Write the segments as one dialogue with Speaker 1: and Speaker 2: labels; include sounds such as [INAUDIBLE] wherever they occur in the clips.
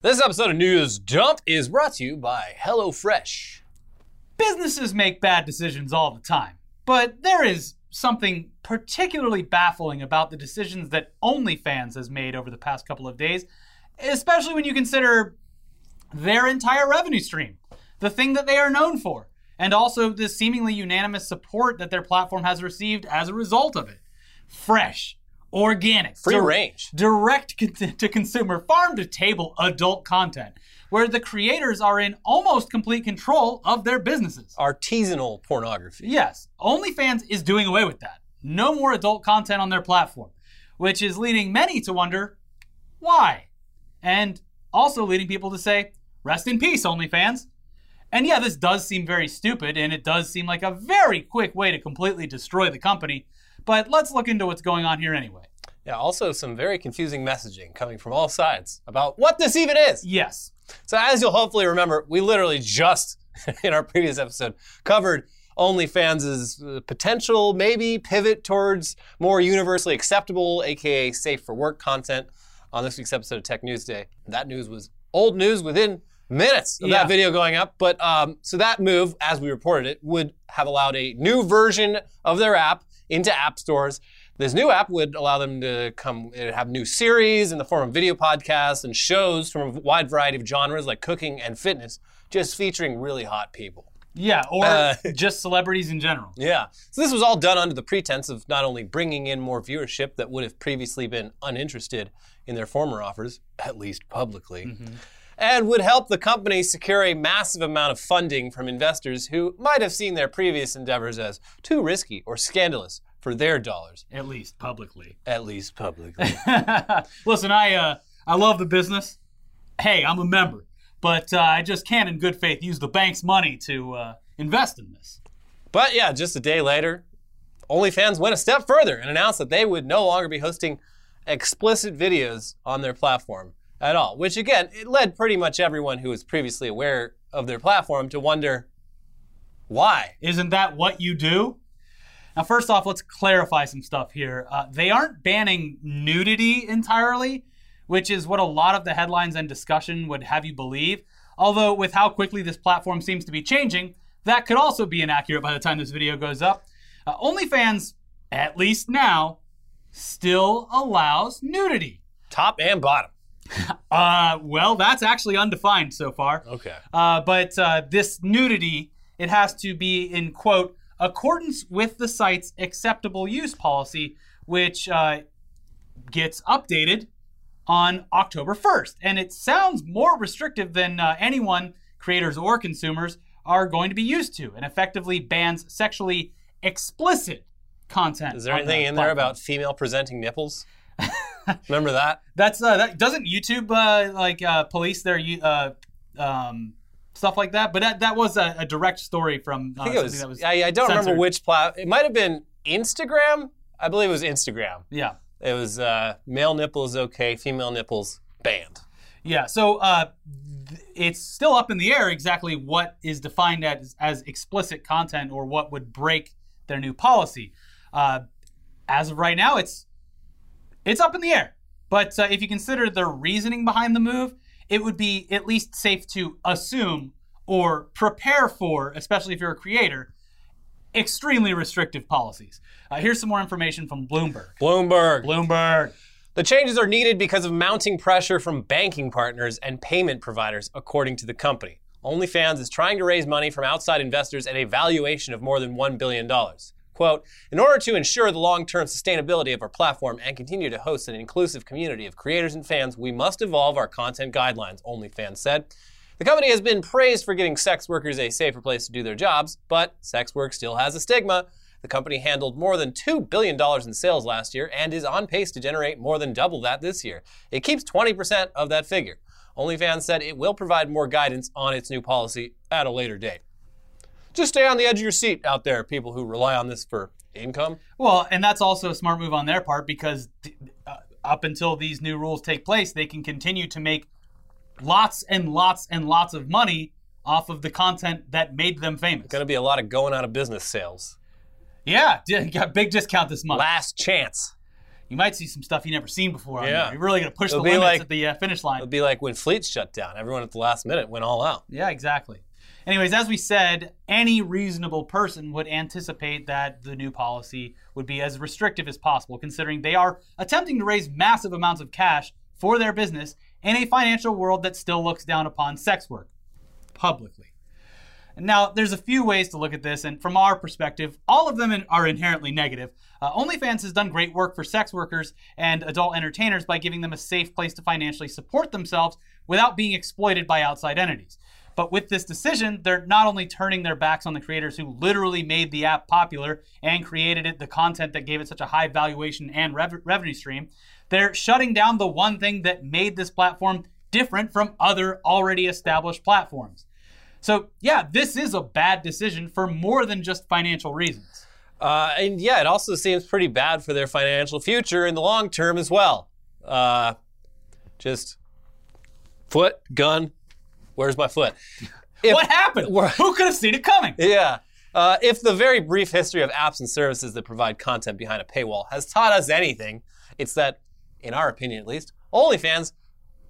Speaker 1: This episode of News Dump is brought to you by HelloFresh.
Speaker 2: Businesses make bad decisions all the time, but there is something particularly baffling about the decisions that OnlyFans has made over the past couple of days, especially when you consider their entire revenue stream, the thing that they are known for, and also the seemingly unanimous support that their platform has received as a result of it. Fresh, organic,
Speaker 1: Free
Speaker 2: dir-
Speaker 1: range.
Speaker 2: direct con- [LAUGHS] to consumer, farm to table adult content, where the creators are in almost complete control of their businesses.
Speaker 1: Artisanal pornography.
Speaker 2: Yes, OnlyFans is doing away with that. No more adult content on their platform, which is leading many to wonder why. And also leading people to say, rest in peace, OnlyFans. And yeah, this does seem very stupid, and it does seem like a very quick way to completely destroy the company. But let's look into what's going on here anyway.
Speaker 1: Yeah, also some very confusing messaging coming from all sides about what this even is.
Speaker 2: Yes.
Speaker 1: So, as you'll hopefully remember, we literally just [LAUGHS] in our previous episode covered OnlyFans' uh, potential maybe pivot towards more universally acceptable, aka safe for work content on this week's episode of Tech News Day. That news was old news within minutes of
Speaker 2: Yeah.
Speaker 1: that video going up. But um, so that move, as we reported it, would have allowed a new version of their app into app stores. This new app would allow them to come have new series in the form of video podcasts and shows from a wide variety of genres like cooking and fitness, just featuring really hot people.
Speaker 2: Yeah, or
Speaker 1: Uh, [LAUGHS]
Speaker 2: just celebrities in general.
Speaker 1: Yeah. So this was all done under the pretense of not only bringing in more viewership that would have previously been uninterested in their former offers, at least publicly, and would help the company secure a massive amount of funding from investors who might have seen their previous endeavors as too risky or scandalous for their dollars,
Speaker 2: At least publicly.
Speaker 1: at least publicly. [LAUGHS]
Speaker 2: Listen, I uh, I love the business. Hey, I'm a member, but uh, I just can't, in good faith, use the bank's money to uh, invest in this.
Speaker 1: But yeah, just a day later, OnlyFans went a step further and announced that they would no longer be hosting explicit videos on their platform at all. Which again, it led pretty much everyone who was previously aware of their platform to wonder why.
Speaker 2: Isn't that what you do? Now, first off, let's clarify some stuff here. Uh, they aren't banning nudity entirely, which is what a lot of the headlines and discussion would have you believe. Although, with how quickly this platform seems to be changing, that could also be inaccurate by the time this video goes up. Uh, OnlyFans, at least now, still allows nudity.
Speaker 1: Top and bottom. [LAUGHS]
Speaker 2: Uh, well, that's actually undefined so far.
Speaker 1: Okay.
Speaker 2: Uh, but uh, this nudity, it has to be in quote accordance with the site's acceptable use policy, which uh, gets updated on October 1st. And it sounds more restrictive than uh, anyone, creators or consumers, are going to be used to, and effectively bans sexually explicit content.
Speaker 1: Is there anything
Speaker 2: the
Speaker 1: in there about female presenting nipples? [LAUGHS] Remember that? [LAUGHS]
Speaker 2: That's uh, that doesn't YouTube uh, like uh, police their uh, um, stuff like that. But that, that was a, a direct story from. Uh,
Speaker 1: I think it was.
Speaker 2: that
Speaker 1: I, I don't remember which plat. It might have been Instagram. I believe it was Instagram.
Speaker 2: Yeah,
Speaker 1: It was uh, male nipples okay, female nipples banned.
Speaker 2: yeah. So uh, th- it's still up in the air exactly what is defined as as explicit content or what would break their new policy. Uh, as of right now, it's it's up in the air. But uh, if you consider the reasoning behind the move, it would be at least safe to assume or prepare for, especially if you're a creator, extremely restrictive policies. Uh, here's some more information from Bloomberg.
Speaker 1: Bloomberg.
Speaker 2: Bloomberg.
Speaker 1: The changes are needed because of mounting pressure from banking partners and payment providers, according to the company. OnlyFans is trying to raise money from outside investors at a valuation of more than $1 billion. Quote, in order to ensure the long term sustainability of our platform and continue to host an inclusive community of creators and fans, we must evolve our content guidelines, OnlyFans said. The company has been praised for getting sex workers a safer place to do their jobs, but sex work still has a stigma. The company handled more than $2 billion in sales last year and is on pace to generate more than double that this year. It keeps 20% of that figure. OnlyFans said it will provide more guidance on its new policy at a later date. Just stay on the edge of your seat out there, people who rely on this for income.
Speaker 2: Well, and that's also a smart move on their part because uh, up until these new rules take place, they can continue to make lots and lots and lots of money off of the content that made them famous.
Speaker 1: It's Going to be a lot of going out of business sales.
Speaker 2: Yeah, [LAUGHS] got big discount this month.
Speaker 1: Last chance.
Speaker 2: you might see some stuff you never seen before.
Speaker 1: Yeah.
Speaker 2: You're really going to push
Speaker 1: It'll
Speaker 2: the limits
Speaker 1: like-
Speaker 2: at the uh, finish line.
Speaker 1: It'd be like when fleets shut down. Everyone at the last minute went all out.
Speaker 2: Yeah, exactly. Anyways, as we said, any reasonable person would anticipate that the new policy would be as restrictive as possible, considering they are attempting to raise massive amounts of cash for their business in a financial world that still looks down upon sex work publicly. Now, there's a few ways to look at this, and from our perspective, all of them in- are inherently negative. Uh, OnlyFans has done great work for sex workers and adult entertainers by giving them a safe place to financially support themselves without being exploited by outside entities. But with this decision, they're not only turning their backs on the creators who literally made the app popular and created it, the content that gave it such a high valuation and rev- revenue stream, they're shutting down the one thing that made this platform different from other already established platforms. So, yeah, this is a bad decision for more than just financial reasons.
Speaker 1: Uh, and yeah, it also seems pretty bad for their financial future in the long term as well. Uh, just foot, gun. Where's my foot? If-
Speaker 2: what happened? Who could have seen it coming?
Speaker 1: Yeah. Uh, if the very brief history of apps and services that provide content behind a paywall has taught us anything, it's that, in our opinion at least, OnlyFans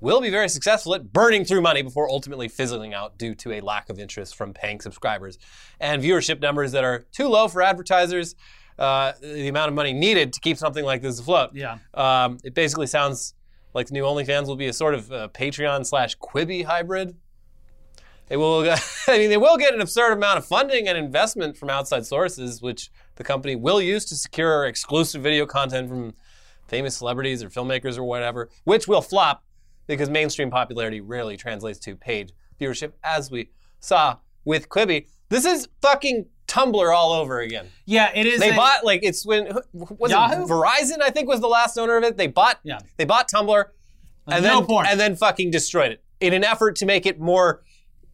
Speaker 1: will be very successful at burning through money before ultimately fizzling out due to a lack of interest from paying subscribers and viewership numbers that are too low for advertisers. Uh, the amount of money needed to keep something like this afloat.
Speaker 2: Yeah.
Speaker 1: Um, it basically sounds like the new OnlyFans will be a sort of uh, Patreon slash Quibi hybrid. They will, [LAUGHS] I mean, they will get an absurd amount of funding and investment from outside sources, which the company will use to secure exclusive video content from famous celebrities or filmmakers or whatever, which will flop because mainstream popularity rarely translates to paid viewership, as we saw with Quibi. This is fucking Tumblr all over again.
Speaker 2: Yeah, it is.
Speaker 1: They
Speaker 2: a-
Speaker 1: bought like it's when was
Speaker 2: Yahoo?
Speaker 1: it Verizon? I think was the last owner of it. They bought
Speaker 2: Yeah.
Speaker 1: they bought Tumblr and
Speaker 2: no
Speaker 1: then
Speaker 2: porn.
Speaker 1: and then fucking destroyed it in an effort to make it more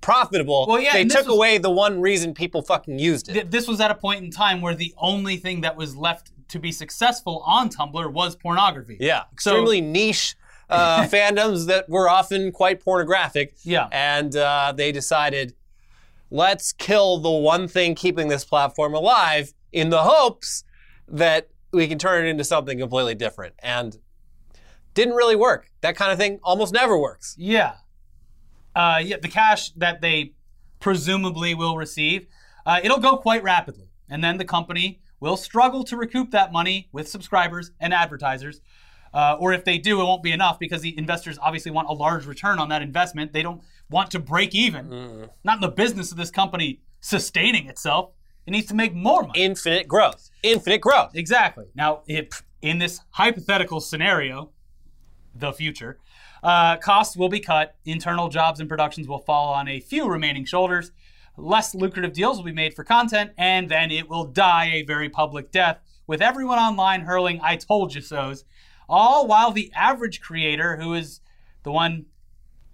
Speaker 1: profitable.
Speaker 2: Well, yeah,
Speaker 1: they took
Speaker 2: was-
Speaker 1: away the one reason people fucking used it.
Speaker 2: Th- this was at a point in time where the only thing that was left to be successful on Tumblr was pornography.
Speaker 1: yeah,
Speaker 2: So-
Speaker 1: extremely niche uh, [LAUGHS] fandoms that were often quite pornographic.
Speaker 2: Yeah.
Speaker 1: and uh, they decided let's kill the one thing keeping this platform alive in the hopes that we can turn it into something completely different. And didn't really work. That kind of thing almost never works.
Speaker 2: Yeah. Uh, yeah, the cash that they presumably will receive, uh, it'll go quite rapidly. And then the company will struggle to recoup that money with subscribers and advertisers. Uh, or if they do, it won't be enough because the investors obviously want a large return on that investment. They don't want to break even. Not in the business of this company sustaining itself. It needs to make more money.
Speaker 1: Infinite growth. Infinite growth.
Speaker 2: Exactly. Now, if in this hypothetical scenario, the future, uh, costs will be cut, internal jobs and productions will fall on a few remaining shoulders, less lucrative deals will be made for content, and then it will die a very public death with everyone online hurling I told you so's, all while the average creator, who is the one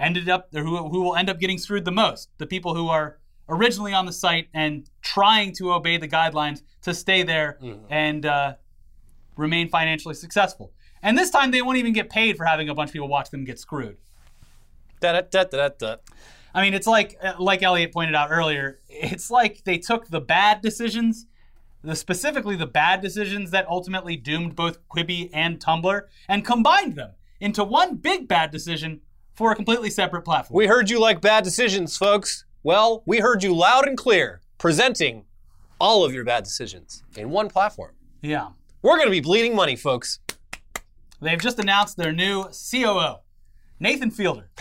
Speaker 2: ended up or who, who will end up getting screwed the most, the people who are originally on the site and trying to obey the guidelines to stay there and uh, remain financially successful. And this time they won't even get paid for having a bunch of people watch them get screwed.
Speaker 1: Da, da, da.
Speaker 2: I mean, it's like uh, like Elliot pointed out earlier. It's like they took the bad decisions, the specifically the bad decisions that ultimately doomed both Quibi and Tumblr, and combined them into one big bad decision for a completely separate platform.
Speaker 1: We heard you like bad decisions, folks. Well, we heard you loud and clear, presenting all of your bad decisions in one platform.
Speaker 2: yeah,
Speaker 1: We're going to be bleeding money, folks.
Speaker 2: They've just announced their new COO, Nathan Fielder. [LAUGHS]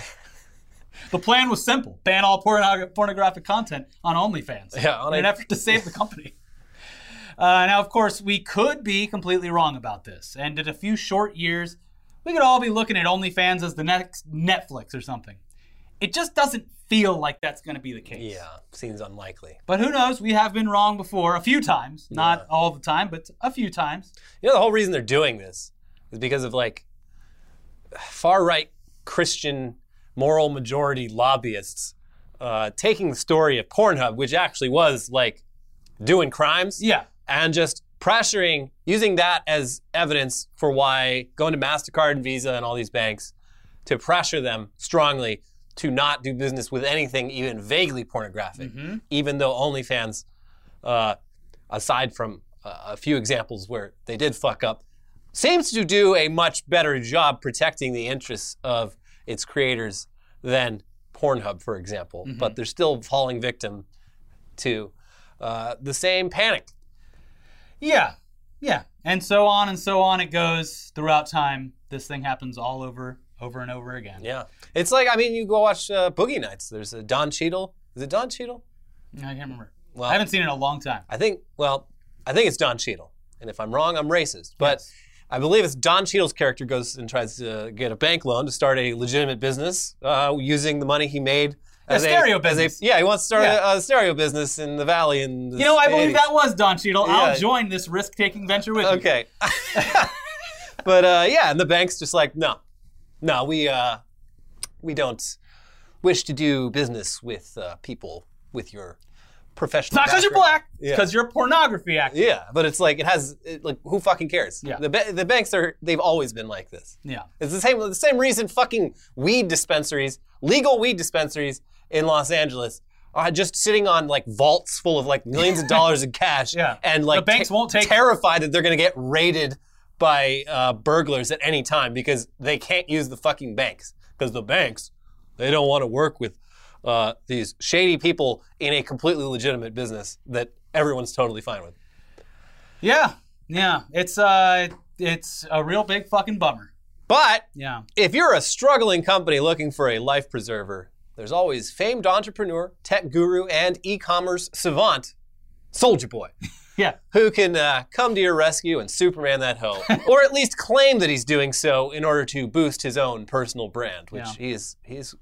Speaker 2: The plan was simple: ban all pornog- pornographic content on OnlyFans
Speaker 1: Yeah, on
Speaker 2: in an effort to save the company. Uh, now, of course, we could be completely wrong about this, and in a few short years, we could all be looking at OnlyFans as the next Netflix or something. It just doesn't feel like that's going to be the case.
Speaker 1: Yeah, seems unlikely.
Speaker 2: But who knows? We have been wrong before a few times, not all the time, but a few times.
Speaker 1: You know, the whole reason they're doing this is because of like far right Christian moral majority lobbyists uh, taking the story of Pornhub, which actually was like doing crimes,
Speaker 2: Yeah.
Speaker 1: and just pressuring, using that as evidence for why going to MasterCard and Visa and all these banks to pressure them strongly to not do business with anything even vaguely pornographic, even though OnlyFans, uh, aside from uh, a few examples where they did fuck up, seems to do a much better job protecting the interests of its creators than Pornhub, for example. But they're still falling victim to uh, the same panic.
Speaker 2: Yeah, yeah, and so on and so on it goes throughout time. This thing happens all over, over and over again.
Speaker 1: Yeah, it's like I mean, you go watch uh, Boogie Nights. There's a Don Cheadle. Is it Don Cheadle?
Speaker 2: I can't remember.
Speaker 1: Well,
Speaker 2: I haven't seen it in a long time.
Speaker 1: I think. Well, I think it's Don Cheadle. And if I'm wrong, I'm racist. But
Speaker 2: Yes.
Speaker 1: I believe it's Don Cheadle's character goes and tries to get a bank loan to start a legitimate business uh, using the money he made. As
Speaker 2: stereo
Speaker 1: as
Speaker 2: business.
Speaker 1: yeah, he wants to start
Speaker 2: Yeah.
Speaker 1: a, a stereo business in the valley. In the
Speaker 2: You know, I believe
Speaker 1: 80s.
Speaker 2: that was Don Cheadle.
Speaker 1: Yeah.
Speaker 2: I'll join this risk-taking venture with you.
Speaker 1: Okay. [LAUGHS] but uh, yeah, and the bank's just like, no, no, we uh, we don't wish to do business with uh, people with your professional.
Speaker 2: Not because you're
Speaker 1: background."
Speaker 2: black,
Speaker 1: Yeah.
Speaker 2: because you're a pornography actor.
Speaker 1: Yeah, but it's like it has it, like who fucking cares?
Speaker 2: Yeah.
Speaker 1: The ba- the banks are they've always been like this.
Speaker 2: Yeah.
Speaker 1: It's the same the same reason fucking weed dispensaries, legal weed dispensaries in Los Angeles are just sitting on like vaults full of like millions of [LAUGHS] dollars in cash
Speaker 2: Yeah.
Speaker 1: and like
Speaker 2: The banks
Speaker 1: te-
Speaker 2: won't take-
Speaker 1: terrified that they're going to get raided by uh, burglars at any time because they can't use the fucking banks because the banks they don't want to work with uh, these shady people in a completely legitimate business that everyone's totally fine with.
Speaker 2: Yeah. Yeah. It's uh it's a real big fucking bummer.
Speaker 1: But
Speaker 2: Yeah.
Speaker 1: if you're a struggling company looking for a life preserver, there's always famed entrepreneur, tech guru, and e-commerce savant, Soulja Boy, [LAUGHS]
Speaker 2: Yeah.
Speaker 1: who can uh, come to your rescue and Superman that hoe, [LAUGHS] or at least claim that he's doing so in order to boost his own personal brand, which
Speaker 2: Yeah.
Speaker 1: he is he's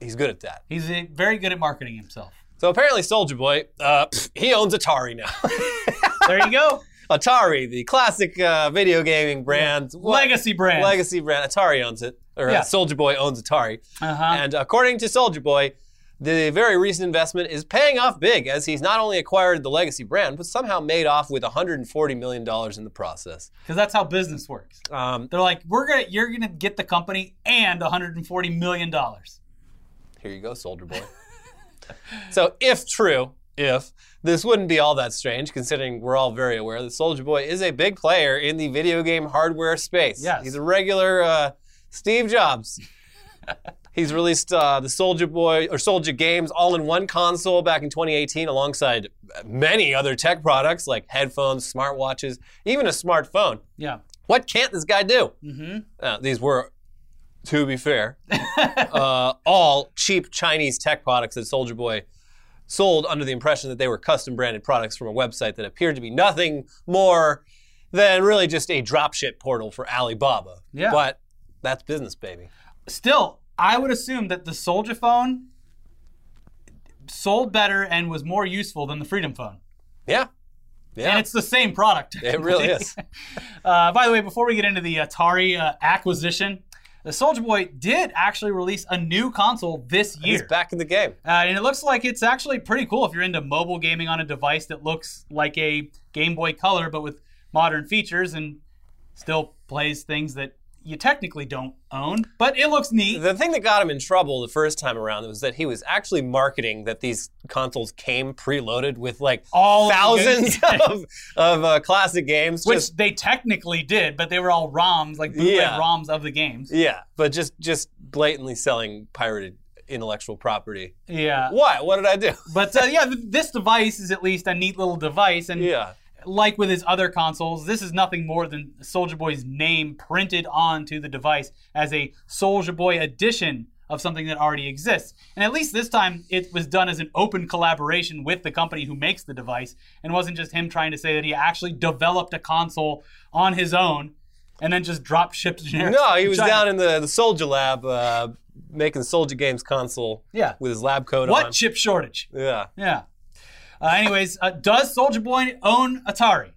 Speaker 1: he's good at that.
Speaker 2: He's uh, very good at marketing himself.
Speaker 1: So apparently, Soulja Boy, uh, [SNIFFS] he owns Atari now. [LAUGHS]
Speaker 2: There you go.
Speaker 1: Atari, the classic uh, video gaming brand, What-
Speaker 2: Legacy brand.
Speaker 1: legacy brand. Atari owns it, or
Speaker 2: Yeah.
Speaker 1: uh, Soulja Boy owns Atari.
Speaker 2: Uh-huh.
Speaker 1: And according to Soulja Boy, the very recent investment is paying off big as he's not only acquired the legacy brand, but somehow made off with $140 million in the process.
Speaker 2: Because that's how business works.
Speaker 1: Um,
Speaker 2: They're like, we're gonna you're gonna get the company and 140 million dollars.
Speaker 1: Here you go, Soulja Boy. so, if true, if this wouldn't be all that strange, considering we're all very aware that Soulja Boy is a big player in the video game hardware space.
Speaker 2: Yes.
Speaker 1: He's a regular uh, Steve Jobs. [LAUGHS] He's released uh, the Soulja Boy or Soldier Games all-in-one console back in 2018, alongside many other tech products like headphones, smartwatches, even a smartphone.
Speaker 2: Yeah.
Speaker 1: What can't this guy do?
Speaker 2: Mm-hmm.
Speaker 1: Uh, these were, to be fair, uh, all cheap Chinese tech products that Soulja Boy sold under the impression that they were custom branded products from a website that appeared to be nothing more than really just a dropship portal for Alibaba.
Speaker 2: Yeah.
Speaker 1: But that's business, baby.
Speaker 2: Still, I would assume that the Soldier phone sold better and was more useful than the Freedom phone.
Speaker 1: Yeah. Yeah.
Speaker 2: And it's the same product.
Speaker 1: it really [LAUGHS] is.
Speaker 2: Uh, by the way, before we get into the Atari uh, acquisition, the Soulja Boy did actually release a new console this
Speaker 1: He's
Speaker 2: year.
Speaker 1: back in the game.
Speaker 2: Uh, and it looks like it's actually pretty cool if you're into mobile gaming on a device that looks like a Game Boy Color but with modern features and still plays things that you technically don't own. But it looks neat.
Speaker 1: The thing that got him in trouble the first time around was that he was actually marketing that these consoles came preloaded with like
Speaker 2: All
Speaker 1: thousands [LAUGHS] of, of uh, classic games.
Speaker 2: Which
Speaker 1: just-
Speaker 2: they technically did, but they were all ROMs, like bootleg
Speaker 1: Yeah.
Speaker 2: ROMs of the games.
Speaker 1: yeah, but just just blatantly selling pirated intellectual property.
Speaker 2: Yeah.
Speaker 1: Why? What did I do?
Speaker 2: But uh, yeah, this device is at least a neat little device. And
Speaker 1: yeah.
Speaker 2: Like with his other consoles, this is nothing more than Soulja Boy's name printed onto the device as a Soulja Boy edition of something that already exists. And at least this time, it was done as an open collaboration with the company who makes the device, and wasn't just him trying to say that he actually developed a console on his own and then just drop shipped.
Speaker 1: No, he was
Speaker 2: China.
Speaker 1: down in the, the Soldier Lab uh, making Soldier Games console
Speaker 2: Yeah.
Speaker 1: with his lab coat
Speaker 2: What
Speaker 1: on.
Speaker 2: What chip shortage?
Speaker 1: Yeah.
Speaker 2: Yeah. Uh, anyways, uh, does Soulja Boy own Atari?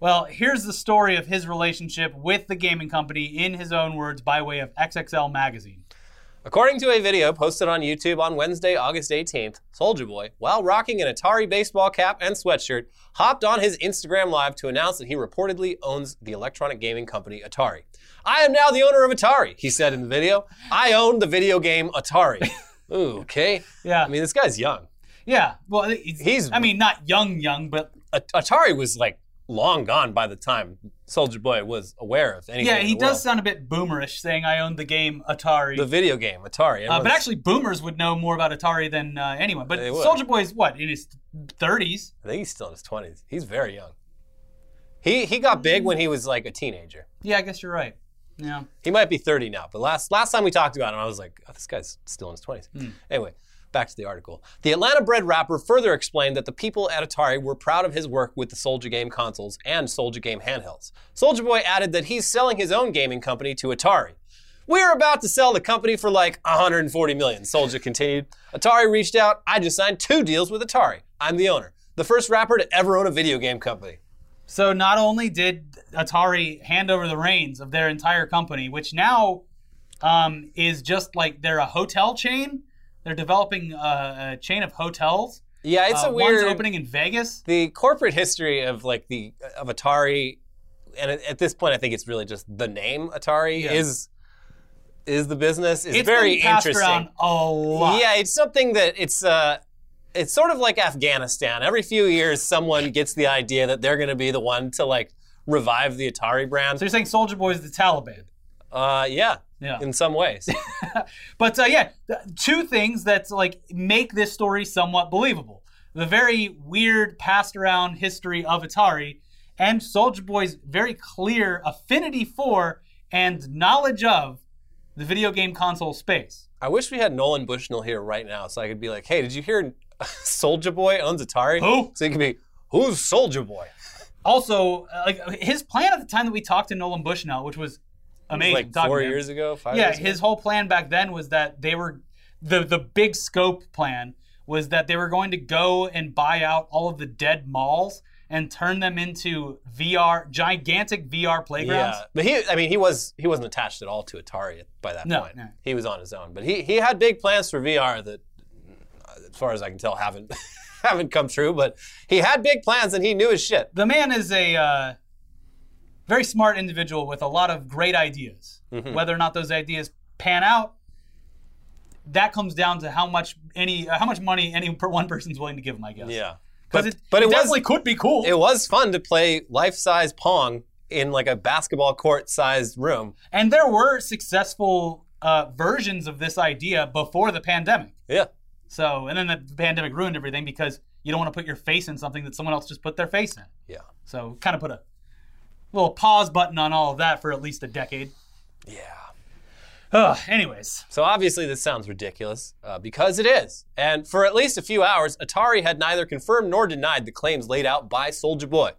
Speaker 2: Well, here's the story of his relationship with the gaming company in his own words by way of XXL Magazine.
Speaker 1: According to a video posted on YouTube on Wednesday, August 18th, Soulja Boy, while rocking an Atari baseball cap and sweatshirt, hopped on his Instagram Live to announce that he reportedly owns the electronic gaming company Atari. I am now the owner of Atari, he said in the video. I own the video game Atari. [LAUGHS] Ooh, okay.
Speaker 2: Yeah.
Speaker 1: I mean, this guy's young.
Speaker 2: Yeah. Well, he's,
Speaker 1: He's-
Speaker 2: I mean, not young, young, but
Speaker 1: Atari was like long gone by the time Soulja Boy was aware of anything.
Speaker 2: Yeah, he does
Speaker 1: world.
Speaker 2: sound a bit boomerish saying I owned the game.
Speaker 1: aware of anything.
Speaker 2: Yeah,
Speaker 1: in the
Speaker 2: does
Speaker 1: world.
Speaker 2: sound a bit boomerish saying I owned the game Atari.
Speaker 1: the video game Atari.
Speaker 2: uh, but actually, boomers would know more about Atari than uh, anyone. But Soulja Boy is what in his 30s.
Speaker 1: I think he's still in his twenties. He's very young. He he got big when he was like a teenager.
Speaker 2: Yeah, I guess you're right. Yeah.
Speaker 1: He might be 30 now, but last last time we talked about him, I was like, oh, this guy's still in his 20s. Anyway, back to the article. The Atlanta-bred rapper further explained that the people at Atari were proud of his work with the SouljaGame consoles and SouljaGame handhelds. Soulja Boy added that he's selling his own gaming company to Atari. We're about to sell the company for like 140 million, Soulja continued. Atari reached out. I just signed two deals with Atari. I'm the owner. The first rapper to ever own a video game company.
Speaker 2: So not only did Atari hand over the reins of their entire company, which now um, is just like they're a hotel chain. They're developing a, a chain of hotels.
Speaker 1: Yeah, it's
Speaker 2: Uh,
Speaker 1: a weird
Speaker 2: One's opening in Vegas.
Speaker 1: the corporate history of like the of Atari, and at, at this point, I think it's really just the name Atari
Speaker 2: Yeah.
Speaker 1: is is the business is
Speaker 2: It's
Speaker 1: very interesting.
Speaker 2: around a lot.
Speaker 1: Yeah, it's something that it's uh it's sort of like Afghanistan. Every few years, someone gets the idea that they're going to be the one to like revive the Atari brand.
Speaker 2: So you're saying Soulja Boy is the Taliban?
Speaker 1: Uh, yeah,
Speaker 2: Yeah.
Speaker 1: in some ways. [LAUGHS]
Speaker 2: But uh, yeah, two things that like make this story somewhat believable: the very weird, passed around history of Atari, and Soulja Boy's very clear affinity for and knowledge of the video game console space.
Speaker 1: I wish we had Nolan Bushnell here right now, so I could be like, "Hey, did you hear [LAUGHS] Soulja Boy owns Atari?"
Speaker 2: Who?
Speaker 1: So he could be, "Who's Soulja Boy?"
Speaker 2: Also, uh, like his plan at the time that we talked to Nolan Bushnell, which was amazing.
Speaker 1: like four
Speaker 2: to
Speaker 1: years ago, five
Speaker 2: yeah,
Speaker 1: years ago.
Speaker 2: his whole plan back then was that they were the the big scope plan was that they were going to go and buy out all of the dead malls and turn them into VR gigantic VR playgrounds.
Speaker 1: Yeah, but he, I mean, he was he wasn't attached at all to Atari by that
Speaker 2: No,
Speaker 1: point.
Speaker 2: no.
Speaker 1: He was on his own, but he he had big plans for VR that, as far as I can tell, haven't [LAUGHS] haven't come true. But he had big plans and he knew his shit.
Speaker 2: The man is a uh, very smart individual with a lot of great ideas.
Speaker 1: Mm-hmm.
Speaker 2: Whether or not those ideas pan out, that comes down to how much any uh, how much money any per one person's willing to give him, I guess.
Speaker 1: Yeah, but
Speaker 2: it,
Speaker 1: but
Speaker 2: it,
Speaker 1: it, was
Speaker 2: definitely could be cool.
Speaker 1: it was fun to play life size pong in like a basketball court sized room.
Speaker 2: And there were successful uh, versions of this idea before the pandemic.
Speaker 1: Yeah,
Speaker 2: So, and then the pandemic ruined everything because you don't want to put your face in something that someone else just put their face in.
Speaker 1: yeah,
Speaker 2: So, kind of put a little pause button on all of that for at least a decade.
Speaker 1: yeah.
Speaker 2: Ugh, anyways,
Speaker 1: So obviously this sounds ridiculous, uh, because it is. And for at least a few hours, Atari had neither confirmed nor denied the claims laid out by Soulja Boy.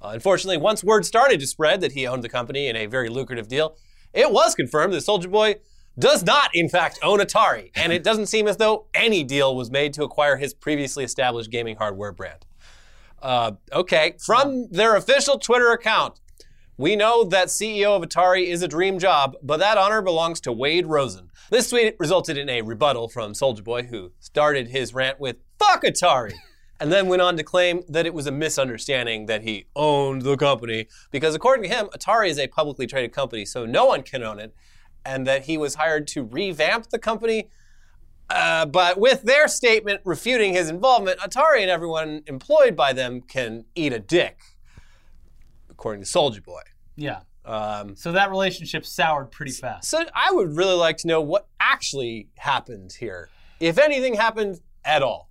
Speaker 1: Uh, unfortunately, once word started to spread that he owned the company in a very lucrative deal, it was confirmed that Soulja Boy does not, in fact, own Atari, and it doesn't seem as though any deal was made to acquire his previously established gaming hardware brand. Uh, okay, from their official Twitter account, we know that CEO of Atari is a dream job, but that honor belongs to Wade Rosen. This tweet resulted in a rebuttal from Soulja Boy, who started his rant with "fuck Atari," [LAUGHS] and then went on to claim that it was a misunderstanding that he owned the company because, according to him, Atari is a publicly traded company, so no one can own it, and that he was hired to revamp the company. Uh, but with their statement refuting his involvement, Atari and everyone employed by them can eat a dick, according to Soulja Boy.
Speaker 2: yeah.
Speaker 1: Um,
Speaker 2: So that relationship soured pretty fast.
Speaker 1: so I would really like to know what actually happened here, if anything happened at all.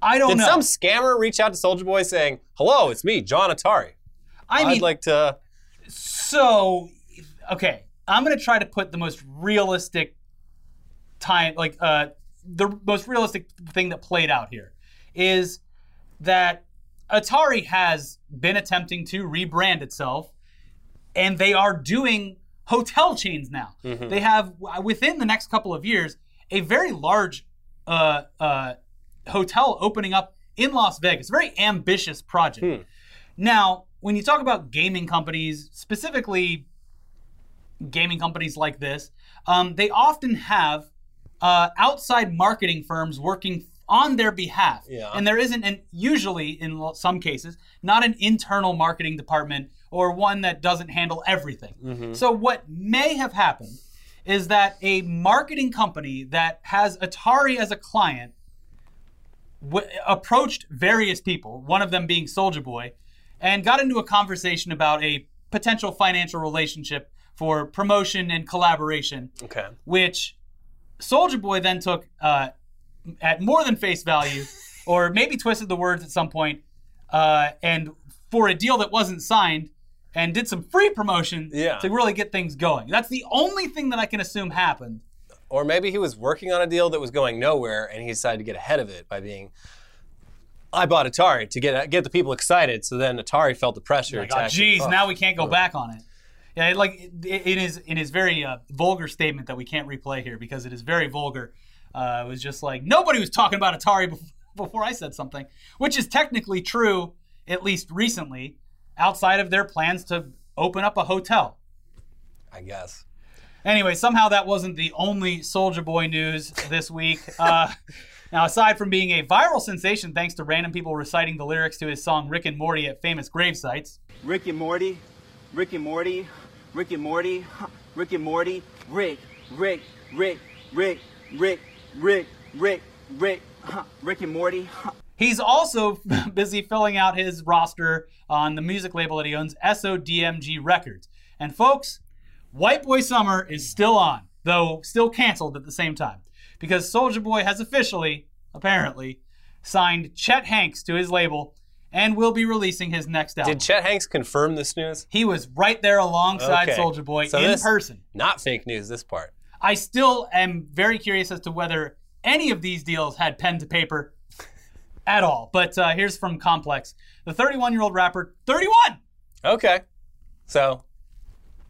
Speaker 2: I don't know.
Speaker 1: Did
Speaker 2: know.
Speaker 1: some scammer reach out to Soulja Boy saying, "Hello, it's me, John Atari.
Speaker 2: I
Speaker 1: I'd
Speaker 2: mean,
Speaker 1: like to."
Speaker 2: So, okay, I'm gonna try to put the most realistic time, like uh, the most realistic thing that played out here is that Atari has been attempting to rebrand itself, and they are doing hotel chains now. They have within the next couple of years a very large uh, uh, hotel opening up in Las Vegas. Very ambitious project. Now, when you talk about gaming companies, specifically gaming companies like this, um, they often have uh, outside marketing firms working on their behalf.
Speaker 1: Yeah.
Speaker 2: And there isn't, and usually in some cases, not an internal marketing department or one that doesn't handle everything. So, what may have happened is that a marketing company that has Atari as a client w- approached various people, one of them being Soulja Boy, and got into a conversation about a potential financial relationship for promotion and collaboration,
Speaker 1: Okay.
Speaker 2: which Soulja Boy then took uh, at more than face value, [LAUGHS] or maybe twisted the words at some point, uh, and for a deal that wasn't signed, and did some free promotion
Speaker 1: Yeah.
Speaker 2: to really get things going. That's the only thing that I can assume happened.
Speaker 1: Or maybe he was working on a deal that was going nowhere and he decided to get ahead of it by being I bought Atari to get get the people excited, so then Atari felt the pressure.
Speaker 2: Like, oh, geez,
Speaker 1: oh.
Speaker 2: now we can't go back on it. Yeah, like it- in his in his very uh, vulgar statement that we can't replay here because it is very vulgar. Uh, it was just like nobody was talking about Atari before, [LAUGHS] before I said something, which is technically true, at least recently, outside of their plans to open up a hotel.
Speaker 1: I guess.
Speaker 2: Anyway, somehow that wasn't the only Soulja Boy news this week. [LAUGHS] Uh, now, aside from being a viral sensation thanks to random people reciting the lyrics to his song Rick and Morty at famous grave sites,
Speaker 3: Rick and Morty, Rick and Morty, Rick and Morty, [LAUGHS] Rick and Morty, Rick, Rick, Rick, Rick, Rick, Rick, Rick, Rick, huh, Rick and Morty. huh.
Speaker 2: He's also [LAUGHS] busy filling out his roster on the music label that he owns, SODMG Records. And folks, White Boy Summer is still on, though still canceled at the same time, because Soulja Boy has officially, apparently, signed Chet Hanks to his label and will be releasing his next album.
Speaker 1: Did Chet Hanks confirm this news?
Speaker 2: he was right there alongside
Speaker 1: Okay.
Speaker 2: Soulja Boy
Speaker 1: So
Speaker 2: in
Speaker 1: this-
Speaker 2: person.
Speaker 1: Not fake news. This part.
Speaker 2: I still am very curious as to whether any of these deals had pen to paper [LAUGHS] at all. But uh, here's from Complex. The 31 year old rapper, 31!
Speaker 1: Okay. So,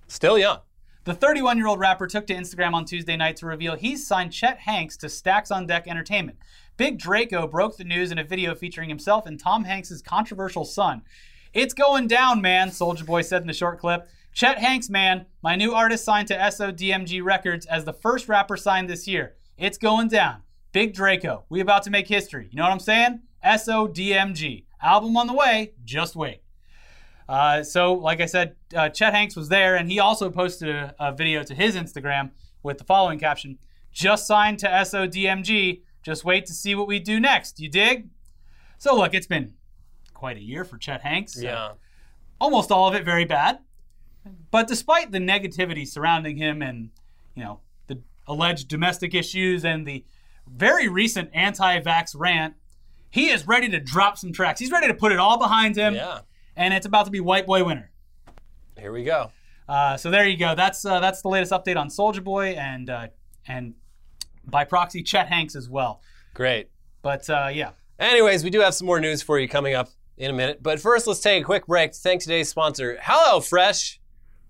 Speaker 1: still young.
Speaker 2: The 31 year old rapper took to Instagram on Tuesday night to reveal he's signed Chet Hanks to Stacks on Deck Entertainment. Big Draco broke the news in a video featuring himself and Tom Hanks' controversial son. It's going down, man, Soulja Boy said in the short clip. Chet Hanks, man, my new artist signed to SODMG Records as the first rapper signed this year. It's going down. Big Draco, we about to make history. You know what I'm saying? SODMG. Album on the way, just wait. Uh, so, like I said, uh, Chet Hanks was there, and he also posted a, a video to his Instagram with the following caption Just signed to SODMG. Just wait to see what we do next. You dig? So, look, it's been quite a year for Chet Hanks.
Speaker 1: Yeah.
Speaker 2: Almost all of it very bad. But despite the negativity surrounding him and, you know, the alleged domestic issues and the very recent anti vax rant, he is ready to drop some tracks. He's ready to put it all behind him
Speaker 1: Yeah.
Speaker 2: and it's about to be White Boy Winter.
Speaker 1: Here we go.
Speaker 2: Uh, so there you go. That's uh, that's the latest update on Soulja Boy and uh, and by proxy Chet Hanks as well.
Speaker 1: Great.
Speaker 2: But uh, yeah,
Speaker 1: Anyways, we do have some more news for you coming up in a minute. But first, let's take a quick break to thank today's sponsor, HelloFresh.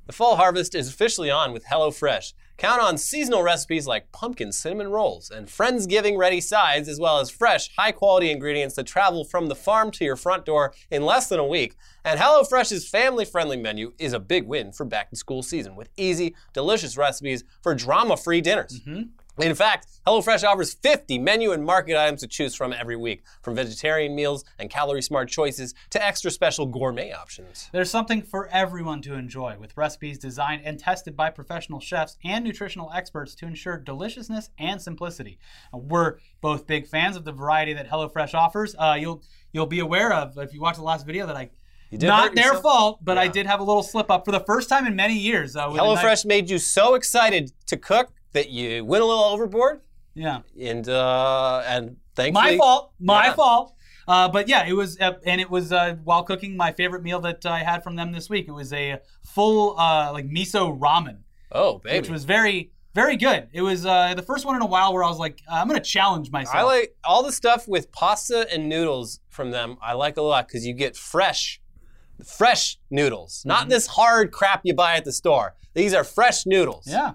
Speaker 1: The fall harvest is officially on with HelloFresh. Count on seasonal recipes like pumpkin cinnamon rolls and Friendsgiving ready sides, as well as fresh, high quality ingredients that travel from the farm to your front door in less than a week. And HelloFresh's family friendly menu is a big win for back to school season with easy, delicious recipes for drama free dinners. Mm-hmm. In fact, HelloFresh offers 50 menu and market items to choose from every week, from vegetarian meals and calorie smart choices to extra special gourmet options.
Speaker 2: there's something for everyone to enjoy with recipes designed and tested by professional chefs and nutritional experts to ensure deliciousness and simplicity. Uh, We're both big fans of the variety that HelloFresh offers. Uh, you'll you'll be aware of if you watch the last video that I.
Speaker 1: did
Speaker 2: Not their
Speaker 1: yourself?
Speaker 2: fault, but I did have a little slip up for the first time in many years. Uh,
Speaker 1: HelloFresh made you so excited to cook that you went a little overboard,
Speaker 2: Yeah.
Speaker 1: and uh, and thankfully,
Speaker 2: My fault. My
Speaker 1: Yeah.
Speaker 2: fault. Uh, but yeah, it was, uh, and it was uh, while cooking my favorite meal that I had from them this week. It was a full uh, like miso ramen,
Speaker 1: Oh, baby.
Speaker 2: which was very, very good. It was uh, the first one in a while where I was like, I'm gonna challenge myself.
Speaker 1: I like all the stuff with pasta and noodles from them. I like a lot because you get fresh, fresh noodles,
Speaker 2: Mm-hmm.
Speaker 1: not this hard crap you buy at the store. These are fresh noodles.
Speaker 2: Yeah.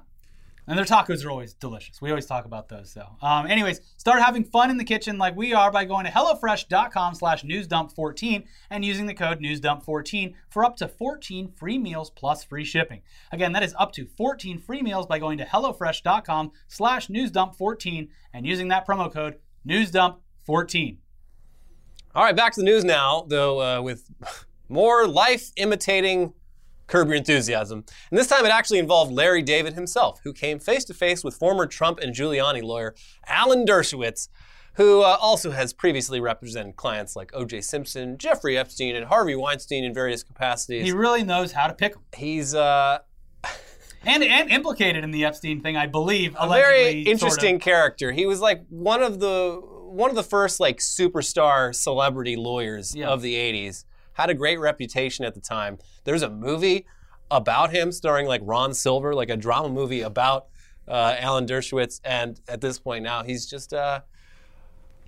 Speaker 2: And their tacos are always delicious. We always talk about those, though. Um, anyways, start having fun in the kitchen like we are by going to HelloFresh.com slash newsdump14 and using the code newsdump14 for up to 14 free meals plus free shipping. Again, that is up to 14 free meals by going to HelloFresh.com slash newsdump14 and using that promo code newsdump14.
Speaker 1: All right, back to the news now, though, uh, with [LAUGHS] more life imitating Curb Your Enthusiasm. And this time it actually involved Larry David himself, who came face to face with former Trump and Giuliani lawyer Alan Dershowitz, who uh, also has previously represented clients like O.J. Simpson, Jeffrey Epstein, and Harvey Weinstein in various capacities.
Speaker 2: He really knows how to pick them.
Speaker 1: He's uh, [LAUGHS]
Speaker 2: And, and implicated in the Epstein thing, I believe.
Speaker 1: a very interesting
Speaker 2: Sort
Speaker 1: character. He was like one of the one of the first like superstar celebrity lawyers
Speaker 2: Yeah.
Speaker 1: of the 80s. Had a great reputation at the time. There's a movie about him starring like Ron Silver, like a drama movie about uh, Alan Dershowitz, and at this point now he's just uh,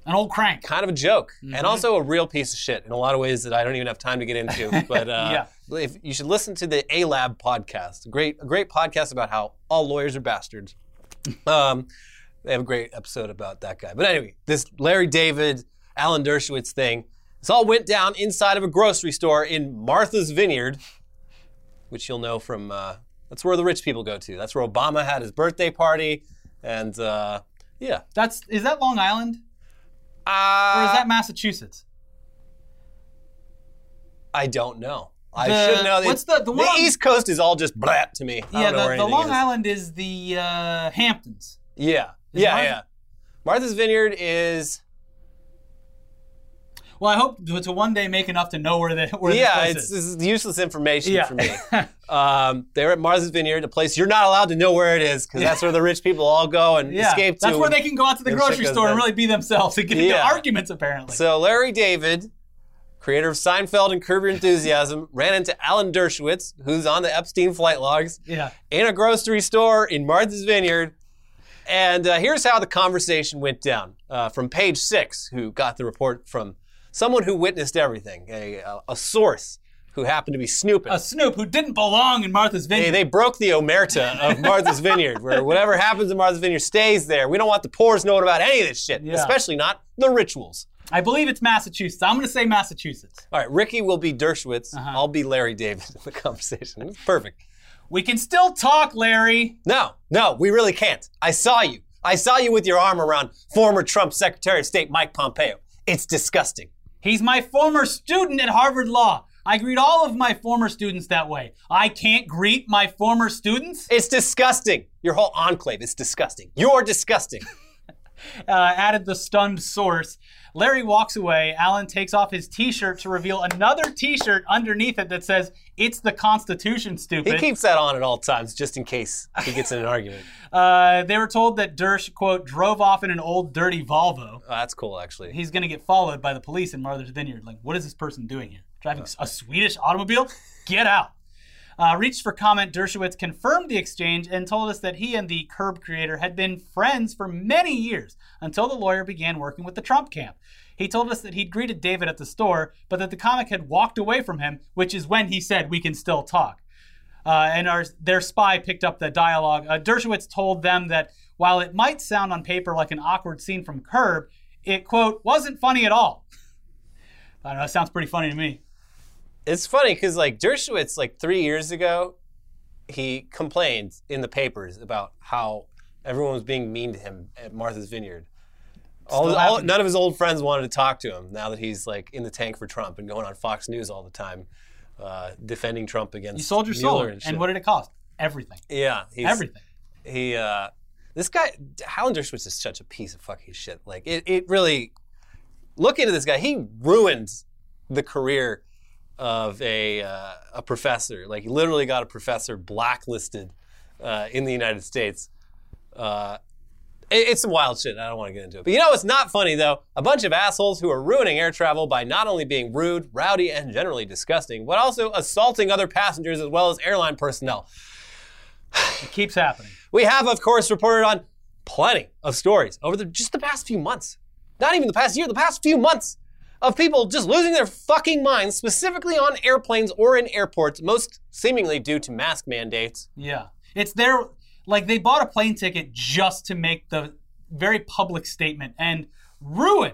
Speaker 2: an old crank.
Speaker 1: kind of a joke
Speaker 2: Mm-hmm.
Speaker 1: and also a real piece of shit in a lot of ways that I don't even have time to get into. [LAUGHS] But uh, if, you should listen to the A Lab podcast. A great, a great podcast about how all lawyers are bastards. Um, they have a great episode about that guy. But anyway, this Larry David, Alan Dershowitz thing, this all went down inside of a grocery store in Martha's Vineyard, which you'll know from. Uh, that's where the rich people go to. That's where Obama had his birthday party, and uh, yeah.
Speaker 2: That's is that Long Island
Speaker 1: Uh,
Speaker 2: or is that Massachusetts?
Speaker 1: I don't know. I
Speaker 2: The-
Speaker 1: should know.
Speaker 2: what's the- the one
Speaker 1: East Coast is all just blat to me.
Speaker 2: Yeah, the, the Long
Speaker 1: is.
Speaker 2: Island is the uh, Hamptons.
Speaker 1: Yeah,
Speaker 2: Is
Speaker 1: yeah,
Speaker 2: Martha-
Speaker 1: yeah. Martha's Vineyard is.
Speaker 2: Well, I hope to, to one day make enough to know where the where this
Speaker 1: Yeah,
Speaker 2: place
Speaker 1: it's
Speaker 2: is.
Speaker 1: this is useless information
Speaker 2: Yeah.
Speaker 1: for me. [LAUGHS] um, they're at Martha's Vineyard, a place you're not allowed to know where it is because that's where the rich people all go and
Speaker 2: yeah,
Speaker 1: escape to.
Speaker 2: that's where they can go out to the grocery store and really be themselves and get into arguments. Apparently,
Speaker 1: So Larry David, creator of Seinfeld and Curb Your Enthusiasm, [LAUGHS] ran into Alan Dershowitz, who's on the Epstein flight logs,
Speaker 2: yeah,
Speaker 1: in a grocery store in Martha's Vineyard. And uh, here's how the conversation went down uh, from page six, who got the report from someone who witnessed everything, a, a, a source who happened to be snooping.
Speaker 2: a Snoop who didn't belong in Martha's Vineyard.
Speaker 1: they broke the omerta of [LAUGHS] Martha's Vineyard, where whatever happens in Martha's Vineyard stays there. We don't want the poors knowing about any of this shit,
Speaker 2: Yeah.
Speaker 1: especially not the rituals.
Speaker 2: I believe it's Massachusetts. I'm going to say Massachusetts.
Speaker 1: All right, Ricky will be Dershowitz.
Speaker 2: Uh-huh.
Speaker 1: I'll be Larry David in the conversation. It's perfect.
Speaker 2: We can still talk, Larry.
Speaker 1: No, no, we really can't. I saw you. I saw you with your arm around former Trump Secretary of State Mike Pompeo. It's disgusting.
Speaker 2: He's my former student at Harvard Law. I greet all of my former students that way. I can't greet my former students?
Speaker 1: It's disgusting. Your whole enclave is disgusting. You're disgusting.
Speaker 2: Uh, added the stunned source. Larry walks away. Alan takes off his T-shirt to reveal another T-shirt underneath it that says "It's the Constitution, stupid."
Speaker 1: He keeps that on at all times just in case he gets in an argument. [LAUGHS]
Speaker 2: uh, they were told that Dersh quote drove off in an old dirty Volvo.
Speaker 1: Oh, that's cool, actually.
Speaker 2: He's going to get followed by the police in Martha's Vineyard. Like, what is this person doing here? Driving a Swedish automobile? Get out. Uh, reached for comment, Dershowitz confirmed the exchange and told us that he and the Curb creator had been friends for many years until the lawyer began working with the Trump camp. He told us that he'd greeted David at the store, but that the comic had walked away from him, which is when he said, We can still talk. Uh, and our, their spy picked up the dialogue. Uh, Dershowitz told them that while it might sound on paper like an awkward scene from Curb, it, quote, wasn't funny at all. I don't know, it sounds pretty funny to me.
Speaker 1: It's funny because, like, Dershowitz, like, three years ago, he complained in the papers about how everyone was being mean to him at Martha's Vineyard. All, all, none of his old friends wanted to talk to him now that he's like in the tank for Trump and going on Fox News all the time, uh, defending Trump against
Speaker 2: You sold your
Speaker 1: Mueller
Speaker 2: soul.
Speaker 1: and,
Speaker 2: And, what did it cost? Everything.
Speaker 1: yeah,
Speaker 2: Everything.
Speaker 1: He, uh, this guy, Alan Dershowitz is such a piece of fucking shit. Like it, it really. Look into this guy. He ruined the career of a uh, a professor. Like he literally got a professor blacklisted uh, in the United States. Uh, it- it's some wild shit. I don't want to get into it. But you know what's not funny though? A bunch of assholes who are ruining air travel by not only being rude, rowdy, and generally disgusting, but also assaulting other passengers as well as airline personnel.
Speaker 2: It keeps happening.
Speaker 1: We have, of course, reported on plenty of stories over the, just the past few months. Not even the past year, the past few months of people just losing their fucking minds, specifically on airplanes or in airports, most seemingly due to mask mandates.
Speaker 2: Yeah. It's their, like, they bought a plane ticket just to make the very public statement and ruin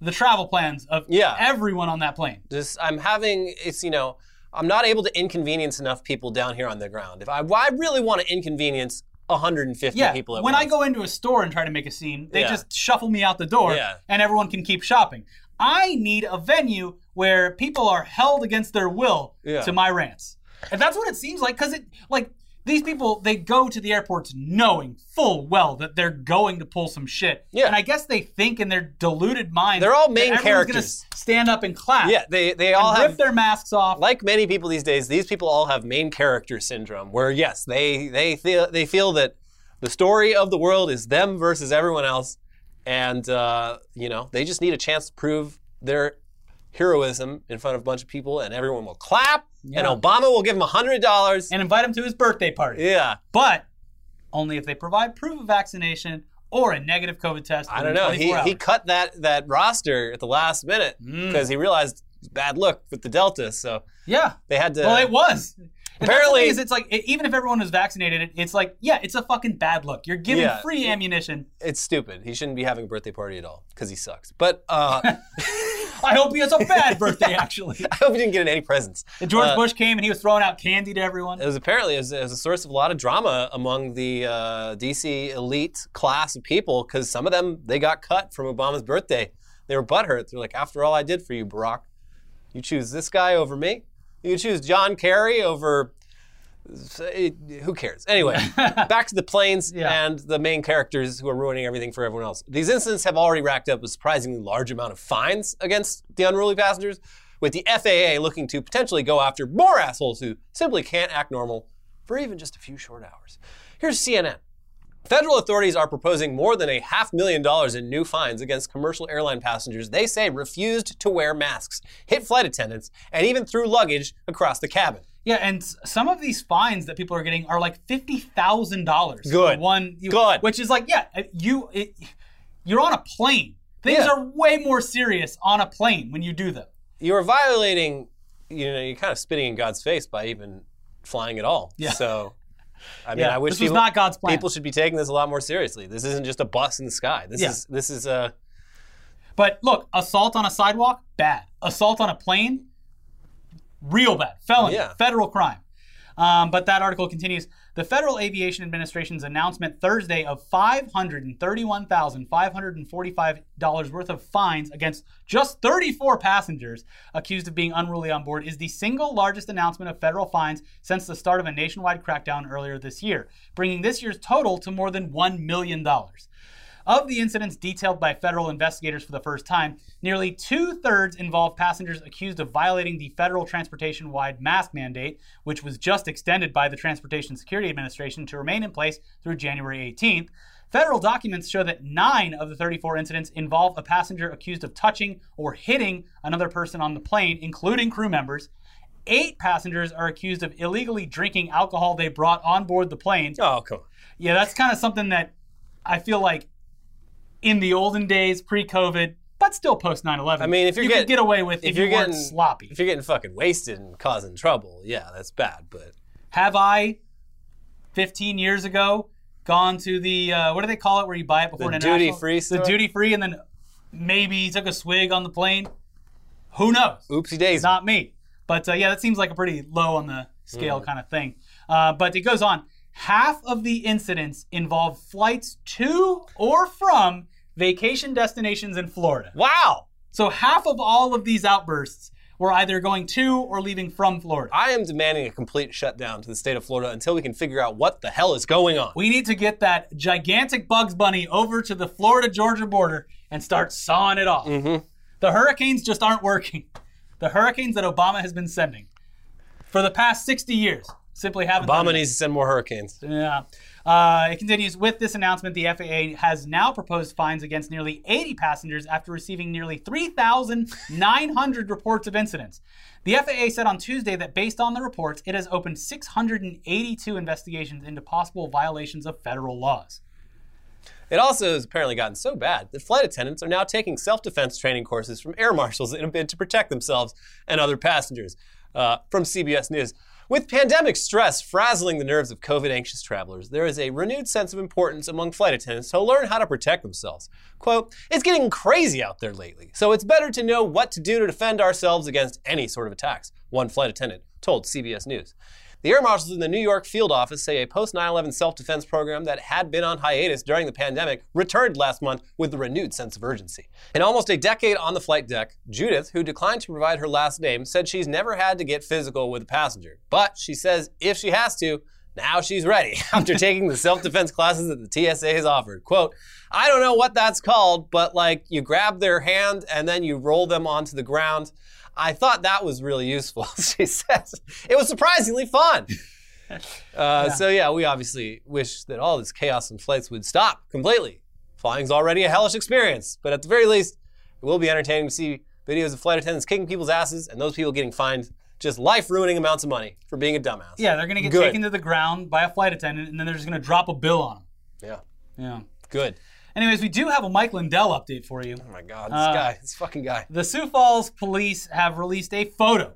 Speaker 2: the travel plans of
Speaker 1: Yeah.
Speaker 2: everyone on that plane.
Speaker 1: Just, I'm having, it's, you know, I'm not able to inconvenience enough people down here on the ground. If I, I really want to inconvenience 150
Speaker 2: Yeah.
Speaker 1: people at
Speaker 2: When I go into a store and try to make a scene, they
Speaker 1: Yeah.
Speaker 2: just shuffle me out the door
Speaker 1: Yeah.
Speaker 2: and everyone can keep shopping. I need a venue where people are held against their will
Speaker 1: Yeah.
Speaker 2: to my rants. And that's what it seems like because it like these people they go to the airports knowing full well that they're going to pull some shit.
Speaker 1: Yeah.
Speaker 2: And I guess they think in their deluded minds
Speaker 1: They're all
Speaker 2: that
Speaker 1: main characters.
Speaker 2: Stand up and clap.
Speaker 1: Yeah, they they
Speaker 2: And
Speaker 1: all
Speaker 2: rip
Speaker 1: have
Speaker 2: their masks off.
Speaker 1: like many people these days, these people all have main character syndrome, where yes, they they feel they feel that the story of the world is them versus everyone else, and uh, you know they just need a chance to prove their heroism in front of a bunch of people, and everyone will clap,
Speaker 2: Yeah.
Speaker 1: and Obama will give them a hundred dollars.
Speaker 2: and invite him to his birthday party.
Speaker 1: Yeah,
Speaker 2: But only if they provide proof of vaccination or a negative COVID test.
Speaker 1: I don't know. He
Speaker 2: 24
Speaker 1: he cut that that roster at the last minute
Speaker 2: Mm.
Speaker 1: because he realized bad look with the Delta, so
Speaker 2: Yeah.
Speaker 1: they had to.
Speaker 2: Well, it was. And
Speaker 1: Apparently-
Speaker 2: is, it's like e- even if everyone was vaccinated, it- it's like yeah, it's a fucking bad look. You're giving
Speaker 1: Yeah.
Speaker 2: free ammunition.
Speaker 1: it's stupid. He shouldn't be having a birthday party at all because he sucks. But uh, [LAUGHS]
Speaker 2: I hope he has a bad birthday. [LAUGHS] Actually,
Speaker 1: I hope he didn't get any presents.
Speaker 2: and George
Speaker 1: Uh,
Speaker 2: Bush came and he was throwing out candy to everyone.
Speaker 1: It was apparently it was, it was a source of a lot of drama among the uh, DC elite class of people because some of them they got cut from Obama's birthday. They were butthurt. They're like, after all I did for you, Barack, you choose this guy over me. You choose John Kerry over. who cares? Anyway, [LAUGHS] back to the planes
Speaker 2: Yeah.
Speaker 1: and the main characters who are ruining everything for everyone else. These incidents have already racked up a surprisingly large amount of fines against the unruly passengers, with the FAA looking to potentially go after more assholes who simply can't act normal for even just a few short hours. Here's CNN. Federal authorities are proposing more than a half million dollars in new fines against commercial airline passengers they say refused to wear masks, hit flight attendants, and even threw luggage across the cabin.
Speaker 2: Yeah, and some of these fines that people are getting are like fifty thousand dollars.
Speaker 1: Good.
Speaker 2: one. You,
Speaker 1: Good.
Speaker 2: Which is like, yeah, uh, you it, you're on a plane. Things
Speaker 1: Yeah.
Speaker 2: are way more serious on a plane when you do them.
Speaker 1: You're violating, you know, you're kind of spitting in God's face by even flying at all.
Speaker 2: Yeah.
Speaker 1: So, I mean,
Speaker 2: Yeah,
Speaker 1: I wish
Speaker 2: this was
Speaker 1: people,
Speaker 2: not God's plan.
Speaker 1: people should be taking this a lot more seriously. This isn't just a bus in the sky. This
Speaker 2: Yeah.
Speaker 1: is this is uh, a
Speaker 2: But look, assault on a sidewalk, bad. Assault on a plane, real bad. Felony,
Speaker 1: Yeah.
Speaker 2: federal crime. Um, but that article continues. The Federal Aviation Administration's announcement Thursday of $531,545 worth of fines against just 34 passengers accused of being unruly on board is the single largest announcement of federal fines since the start of a nationwide crackdown earlier this year, bringing this year's total to more than $1 million. Of the incidents detailed by federal investigators for the first time, nearly two thirds involve passengers accused of violating the federal transportation wide mask mandate, which was just extended by the Transportation Security Administration to remain in place through January 18th. Federal documents show that nine of the 34 incidents involve a passenger accused of touching or hitting another person on the plane, including crew members. Eight passengers are accused of illegally drinking alcohol they brought on board the plane.
Speaker 1: oh come on.
Speaker 2: Yeah, that's kind of something that I feel like in the olden days, pre-COVID, but still post 9/11.
Speaker 1: I mean, if you're
Speaker 2: you
Speaker 1: getting-
Speaker 2: could get away with if,
Speaker 1: if
Speaker 2: you
Speaker 1: you're
Speaker 2: weren't
Speaker 1: getting
Speaker 2: sloppy.
Speaker 1: if you're getting fucking wasted and causing trouble, yeah, that's bad. But
Speaker 2: Have I, 15 years ago, gone to the uh, what do they call it where you buy it before
Speaker 1: The
Speaker 2: an international-
Speaker 1: duty-free store?
Speaker 2: The duty free, and then maybe took a swig on the plane. Who knows?
Speaker 1: oopsie daisy.
Speaker 2: not me. But uh, yeah, that seems like a pretty low on the scale
Speaker 1: Mm.
Speaker 2: kind of thing. Uh, but it goes on. Half of the incidents involve flights to or from vacation destinations in Florida.
Speaker 1: wow.
Speaker 2: So half of all of these outbursts were either going to or leaving from Florida.
Speaker 1: I am demanding a complete shutdown to the state of Florida until we can figure out what the hell is going on.
Speaker 2: We need to get that gigantic Bugs Bunny over to the Florida Georgia border and start sawing it off.
Speaker 1: Mm-hmm.
Speaker 2: The hurricanes just aren't working. The hurricanes that Obama has been sending for the past 60 years simply haven't.
Speaker 1: Obama needs to send more hurricanes.
Speaker 2: Yeah. Uh, it continues with this announcement. The FAA has now proposed fines against nearly 80 passengers after receiving nearly 3,900 reports of incidents. The FAA said on Tuesday that based on the reports, it has opened 682 investigations into possible violations of federal laws.
Speaker 1: It also has apparently gotten so bad that flight attendants are now taking self defense training courses from air marshals in a bid to protect themselves and other passengers. Uh, from CBS News. With pandemic stress frazzling the nerves of COVID anxious travelers, there is a renewed sense of importance among flight attendants to learn how to protect themselves. Quote, it's getting crazy out there lately, so it's better to know what to do to defend ourselves against any sort of attacks, one flight attendant told CBS News. The air marshals in the New York field office say a post 9 11 self defense program that had been on hiatus during the pandemic returned last month with a renewed sense of urgency. In almost a decade on the flight deck, Judith, who declined to provide her last name, said she's never had to get physical with a passenger. But she says if she has to, now she's ready [LAUGHS] after taking the self defense classes that the TSA has offered. Quote, I don't know what that's called, but like you grab their hand and then you roll them onto the ground. I thought that was really useful, [LAUGHS] she says. It was surprisingly fun. [LAUGHS] Uh, So, yeah, we obviously wish that all this chaos in flights would stop completely. Flying's already a hellish experience, but at the very least, it will be entertaining to see videos of flight attendants kicking people's asses and those people getting fined just life ruining amounts of money for being a dumbass.
Speaker 2: Yeah, they're going to get
Speaker 1: Good.
Speaker 2: taken to the ground by a flight attendant, and then they're just going to drop a bill on them.
Speaker 1: Yeah.
Speaker 2: Yeah.
Speaker 1: Good.
Speaker 2: Anyways, we do have a Mike Lindell update for you.
Speaker 1: Oh my God, this
Speaker 2: Uh,
Speaker 1: guy, this fucking guy.
Speaker 2: The Sioux Falls police have released a photo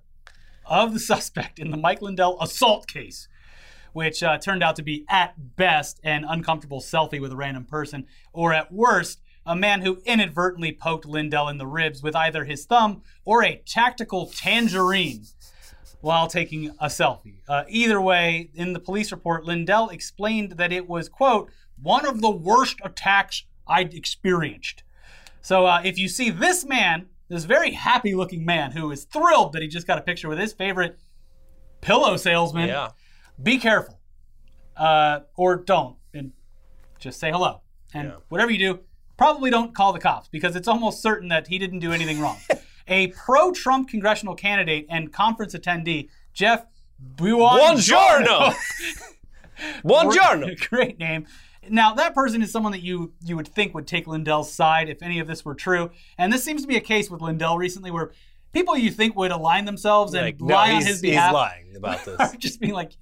Speaker 2: of the [LAUGHS] suspect in the Mike Lindell assault case, which uh, turned out to be, at best, an uncomfortable selfie with a random person, or at worst, a man who inadvertently poked Lindell in the ribs with either his thumb or a tactical tangerine while taking a selfie. Uh, either way, in the police report, Lindell explained that it was, quote, one of the worst attacks I'd experienced. So uh, if you see this man, this very happy looking man who is thrilled that he just got a picture with his favorite pillow salesman,
Speaker 1: Yeah.
Speaker 2: be careful. Uh, or don't. And just say hello. And
Speaker 1: Yeah.
Speaker 2: whatever you do, probably don't call the cops because it's almost certain that he didn't do anything wrong. [LAUGHS] a pro Trump congressional candidate and conference attendee, Jeff Buongiorno.
Speaker 1: Buongiorno. [LAUGHS] Buongiorno.
Speaker 2: Great name. Now that person is someone that you you would think would take Lindell's side if any of this were true, and this seems to be a case with Lindell recently where people you think would align themselves and
Speaker 1: Like, no,
Speaker 2: lie on
Speaker 1: he's,
Speaker 2: his
Speaker 1: he's
Speaker 2: behalf
Speaker 1: lying about [LAUGHS] this.
Speaker 2: just being like,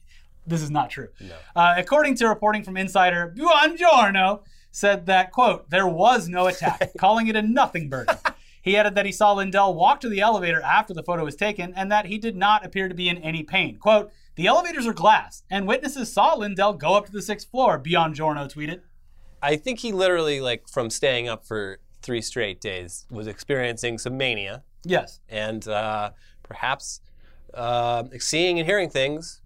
Speaker 2: this is not true. Uh, according to reporting from Insider, Buongiorno said that, quote, there was no attack, [LAUGHS] calling it a nothing burden. He added that he saw Lindell walk to the elevator after the photo was taken and that he did not appear to be in any pain. Quote, the elevators are glass, and witnesses saw Lindell go up to the sixth floor, Buongiorno tweeted.
Speaker 1: I think he literally, like, from staying up for three straight days, was experiencing some mania
Speaker 2: Yes.
Speaker 1: and uh, perhaps uh, seeing and hearing things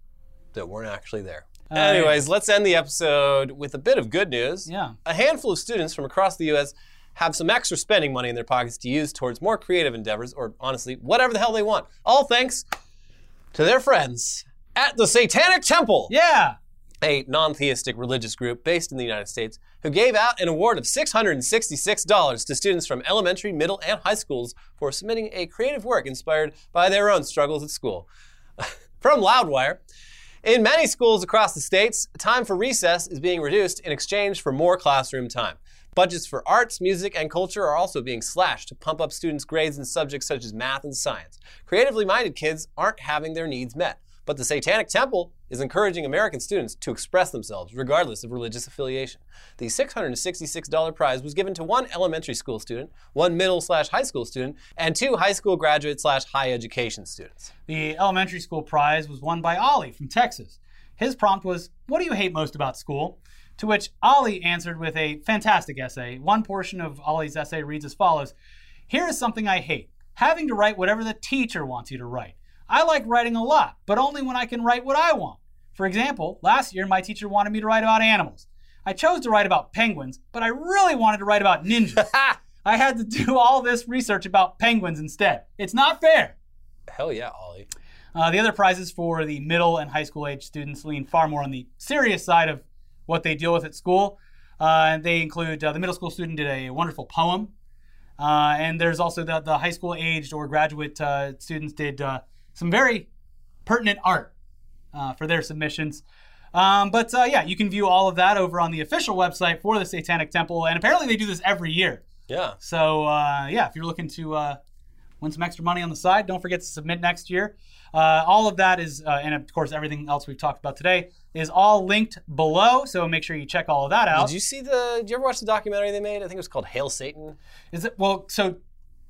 Speaker 1: that weren't actually there. Anyways, let's end the episode with a bit of good news.
Speaker 2: Yeah.
Speaker 1: A handful of students from across the U.S. have some extra spending money in their pockets to use towards more creative endeavors, or honestly, whatever the hell they want. All thanks to their friends at the Satanic Temple
Speaker 2: Yeah.
Speaker 1: a non theistic religious group based in the United States, who gave out an award of $666 to students from elementary, middle, and high schools for submitting a creative work inspired by their own struggles at school. [LAUGHS] from Loudwire, in many schools across the states, time for recess is being reduced in exchange for more classroom time. Budgets for arts, music, and culture are also being slashed to pump up students' grades in subjects such as math and science. Creatively minded kids aren't having their needs met. But the Satanic Temple is encouraging American students to express themselves regardless of religious affiliation. The $666 prize was given to one elementary school student, one middle slash high school student, and two high school graduate slash high education students.
Speaker 2: The elementary school prize was won by Ollie from Texas. His prompt was, What do you hate most about school? To which Ollie answered with a fantastic essay. One portion of Ollie's essay reads as follows Here is something I hate having to write whatever the teacher wants you to write. I like writing a lot, but only when I can write what I want. For example, last year my teacher wanted me to write about animals. I chose to write about penguins, but I really wanted to write about ninjas. [LAUGHS] I had to do all this research about penguins instead. It's not fair.
Speaker 1: Hell yeah, Ollie.
Speaker 2: Uh, the other prizes for the middle and high school age students lean far more on the serious side of what they deal with at school. Uh, and they include uh, the middle school student did a wonderful poem, uh, and there's also the, the high school aged or graduate uh, students did uh, some very pertinent art uh, for their submissions. Um, but uh, yeah, you can view all of that over on the official website for the Satanic Temple, and apparently they do this every year.
Speaker 1: Yeah.
Speaker 2: So uh, yeah, if you're looking to uh, win some extra money on the side, don't forget to submit next year. Uh, all of that is, uh, and of course everything else we've talked about today is all linked below. So make sure you check all of that out.
Speaker 1: Did you see the? Did you ever watch the documentary they made? I think it was called Hail Satan.
Speaker 2: Is it well? So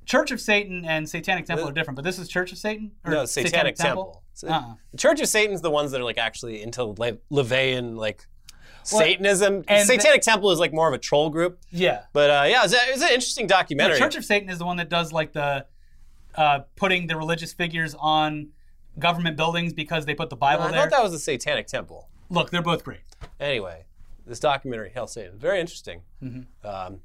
Speaker 2: Church of Satan and Satanic Temple are different, but this is Church of Satan. Or
Speaker 1: No, Satanic, Temple. So-
Speaker 2: Uh-uh.
Speaker 1: Church of Satan's the ones that are like actually into Le- LaVeyan like Satanism.
Speaker 2: and
Speaker 1: Satanic Temple is like more of a troll group.
Speaker 2: Yeah.
Speaker 1: But uh, yeah, it was, it an interesting
Speaker 2: The
Speaker 1: documentary.
Speaker 2: Church of Satan is the one that does like the uh, putting the religious figures on government buildings because they put the Bible
Speaker 1: I
Speaker 2: there.
Speaker 1: I thought that was a satanic temple.
Speaker 2: Look, they're both great.
Speaker 1: Anyway, this documentary, Hail Satan, very interesting.
Speaker 2: Mm-hmm.
Speaker 1: Um,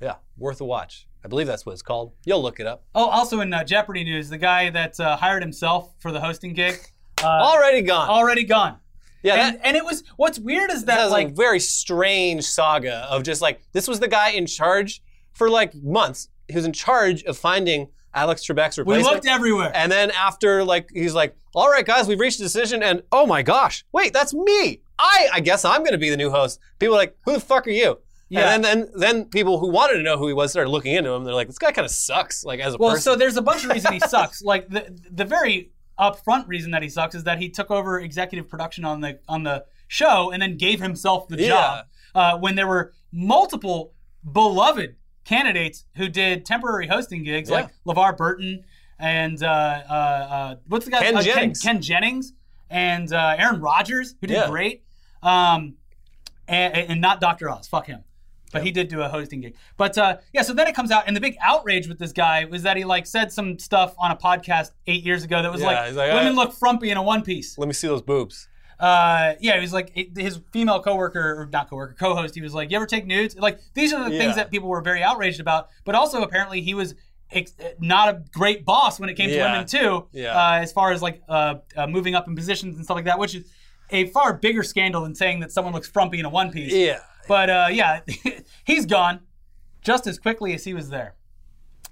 Speaker 1: yeah, worth a watch. I believe that's what it's called. You'll look it up.
Speaker 2: Oh, also in uh, Jeopardy news, the guy that uh, hired himself for the hosting gig
Speaker 1: Already gone.
Speaker 2: already gone.
Speaker 1: yeah,
Speaker 2: And,
Speaker 1: that,
Speaker 2: and it was what's weird is
Speaker 1: that
Speaker 2: that
Speaker 1: was
Speaker 2: like
Speaker 1: a very strange saga of just like this was the guy in charge for like months. He was in charge of finding Alex Trebek's replacement.
Speaker 2: we looked everywhere.
Speaker 1: And then after like he's like, "All right, guys, we've reached a decision." And oh my gosh, wait, that's me. I I guess I'm going to be the new host. People are like, "Who the fuck are you?"
Speaker 2: Yeah.
Speaker 1: And then, then then people who wanted to know who he was started looking into him. They're like, "This guy kind of sucks." Like as a
Speaker 2: Well,
Speaker 1: person.
Speaker 2: so there's a bunch of reasons he [LAUGHS] sucks. Like the the very upfront reason that he sucks is that he took over executive production on the on the show and then gave himself the job uh, when there were multiple beloved candidates who did temporary hosting gigs
Speaker 1: Yeah.
Speaker 2: like LeVar Burton and uh, uh, uh, what's the guy?
Speaker 1: Ken
Speaker 2: uh,
Speaker 1: Jennings.
Speaker 2: Ken, Jennings and uh, Aaron Rodgers who did
Speaker 1: Yeah.
Speaker 2: great. Um, and, and not Dr. Oz. Fuck him. But he did do a hosting gig. But uh, yeah, so then it comes out, and the big outrage with this guy was that he like said some stuff on a podcast eight years ago that was
Speaker 1: Yeah,
Speaker 2: like,
Speaker 1: like,
Speaker 2: women look frumpy in a one piece.
Speaker 1: Let me see those boobs.
Speaker 2: Uh, yeah, he was like his female coworker or not coworker, co-host. He was like, "You ever take nudes?" Like these are the
Speaker 1: Yeah.
Speaker 2: things that people were very outraged about. But also apparently he was ex- not a great boss when it came to women too.
Speaker 1: Yeah.
Speaker 2: Uh, as far as like uh, uh, moving up in positions and stuff like that, which is a far bigger scandal than saying that someone looks frumpy in a one piece.
Speaker 1: Yeah.
Speaker 2: But uh, yeah, [LAUGHS] he's gone just as quickly as he was there.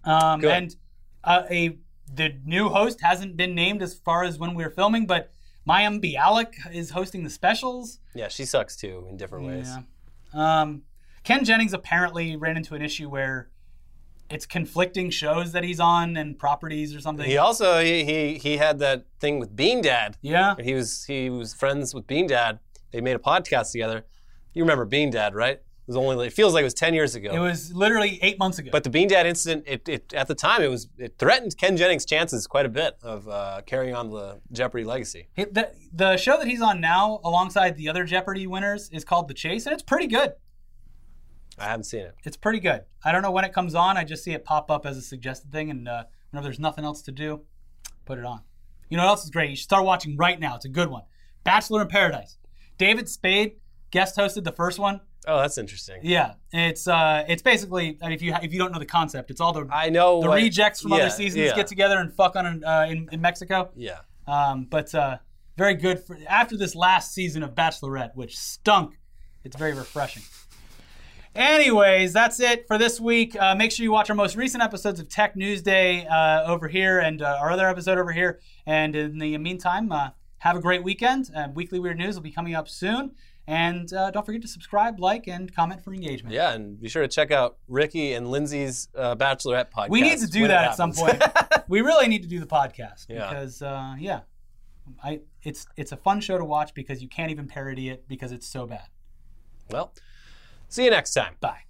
Speaker 2: Um,
Speaker 1: Good.
Speaker 2: and uh, a the new host hasn't been named as far as when we were filming, but Mayim Bialik is hosting the specials.
Speaker 1: Yeah, she sucks too in different ways.
Speaker 2: Yeah. Um, Ken Jennings apparently ran into an issue where it's conflicting shows that he's on and properties or something.
Speaker 1: He also he, he he had that thing with Bean Dad.
Speaker 2: yeah.
Speaker 1: He was he was friends with Bean Dad. They made a podcast together. You remember Bean Dad, right? It was only it feels like it was ten years ago.
Speaker 2: It was literally eight months ago.
Speaker 1: but the Bean Dad incident, it, it at the time it was it threatened Ken Jennings' chances quite a bit of uh, carrying on the Jeopardy legacy.
Speaker 2: He- the, the show that he's on now, alongside the other Jeopardy winners, is called The Chase, and it's pretty good.
Speaker 1: I haven't seen it.
Speaker 2: It's pretty good. I don't know when it comes on. I just see it pop up as a suggested thing, and uh, whenever there's nothing else to do, put it on. You know what else is great? You should start watching right now. It's a good one. Bachelor in Paradise. David Spade guest hosted the first one.
Speaker 1: Oh, that's interesting.
Speaker 2: Yeah, it's uh, it's basically I mean, if you if you don't know the concept, it's all the
Speaker 1: I know
Speaker 2: the
Speaker 1: what-
Speaker 2: rejects from
Speaker 1: yeah,
Speaker 2: other seasons
Speaker 1: yeah,
Speaker 2: get together and fuck on uh, in in Mexico.
Speaker 1: Yeah.
Speaker 2: Um, but uh, very good for after this last season of Bachelorette, which stunk. It's very refreshing. Anyways, that's it for this week. Uh, make sure you watch our most recent episodes of Tech News Day uh, over here and uh, our other episode over here. And in the meantime, uh, have a great weekend. Uh, Weekly Weird News will be coming up soon. And uh, don't forget to subscribe, like, and comment for engagement.
Speaker 1: Yeah, and be sure to check out Ricky and Lindsay's uh, Bachelorette podcast.
Speaker 2: We need to do that at some point. [LAUGHS] we really need to do the podcast
Speaker 1: Yeah.
Speaker 2: because, uh, yeah, I it's it's a fun show to watch because you can't even parody it because it's so bad.
Speaker 1: well, see you next time.
Speaker 2: Bye.